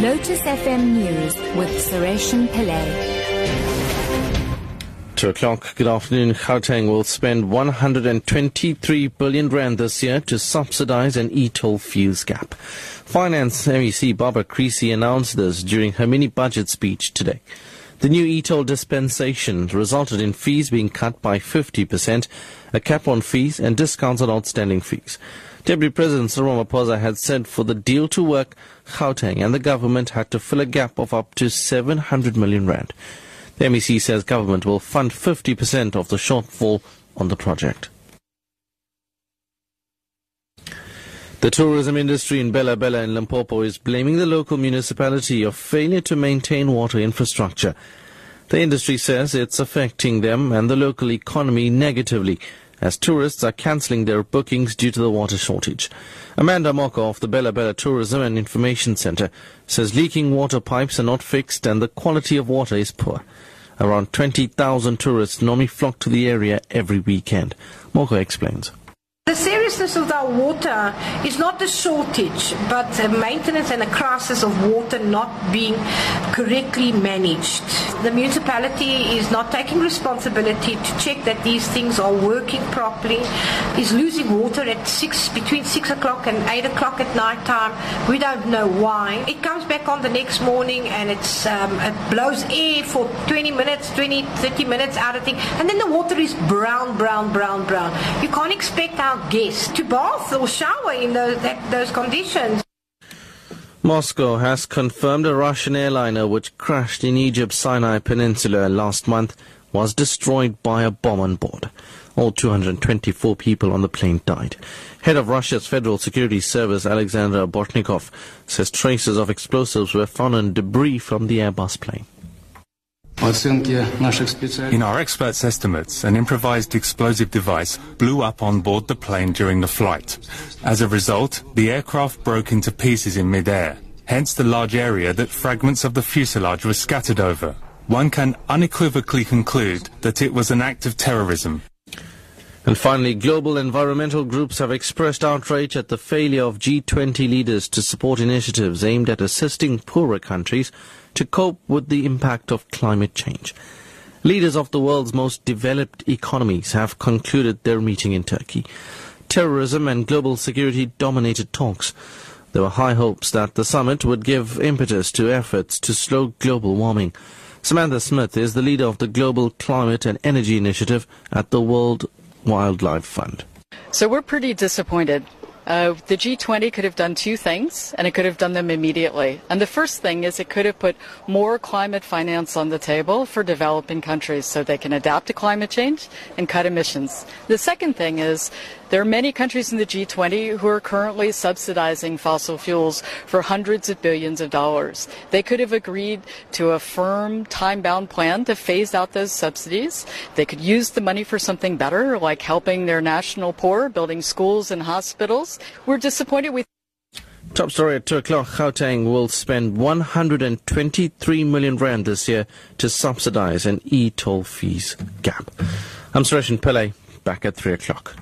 Lotus FM News with Sureshan Pillay. Two o'clock. Good afternoon. Gauteng will spend 123 billion rand this year to subsidize an e-toll fees gap. Finance MEC Barbara Creecy announced this during her mini-budget speech today. The new e-toll dispensation resulted in fees being cut by 50%, a cap on fees and discounts on outstanding fees. Deputy President Cyril Ramaphosa had said for the deal to work, Gauteng and the government had to fill a gap of up to 700 million rand. The MEC says government will fund 50% of the shortfall on the project. The tourism industry in Bela-Bela in Limpopo is blaming the local municipality of failure to maintain water infrastructure. The industry says it's affecting them and the local economy negatively as tourists are cancelling their bookings due to the water shortage. Amanda Moko of the Bela-Bela Tourism and Information Centre says leaking water pipes are not fixed and the quality of water is poor. Around 20,000 tourists normally flock to the area every weekend. Moko explains. The seriousness of our water is not the shortage, but a maintenance and a crisis of water not being correctly managed. The municipality is not taking responsibility to check that these things are working properly, is losing water at six between six o'clock and eight o'clock at night time. We don't know why. It comes back on the next morning and it's um, it blows air for 20 minutes, 20, 30 minutes out of thing, and then the water is brown, brown, brown, brown. You can't expect our guests to bath or shower in those, that, those conditions. Moscow has confirmed a Russian airliner which crashed in Egypt's Sinai Peninsula last month was destroyed by a bomb on board. All 224 people on the plane died. Head of Russia's Federal Security Service, Alexander Bortnikov, says traces of explosives were found in debris from the Airbus plane. In our experts' estimates, an improvised explosive device blew up on board the plane during the flight. As a result, the aircraft broke into pieces in midair, hence the large area that fragments of the fuselage were scattered over. One can unequivocally conclude that it was an act of terrorism. And finally, global environmental groups have expressed outrage at the failure of G20 leaders to support initiatives aimed at assisting poorer countries to cope with the impact of climate change. Leaders of the world's most developed economies have concluded their meeting in Turkey. Terrorism and global security dominated talks. There were high hopes that the summit would give impetus to efforts to slow global warming. Samantha Smith is the leader of the Global Climate and Energy Initiative at the World Wildlife Fund. So we're pretty disappointed. Uh, the G20 could have done two things, and it could have done them immediately. And the first thing is it could have put more climate finance on the table for developing countries so they can adapt to climate change and cut emissions. The second thing is there are many countries in the G20 who are currently subsidizing fossil fuels for hundreds of billions of dollars. They could have agreed to a firm, time bound plan to phase out those subsidies. They could use the money for something better, like helping their national poor, building schools and hospitals. We're disappointed with. Top story at 2 o'clock. Gauteng will spend 123 million rand this year to subsidize an e-toll fees gap. I'm Suresh Pillay, back at 3 o'clock.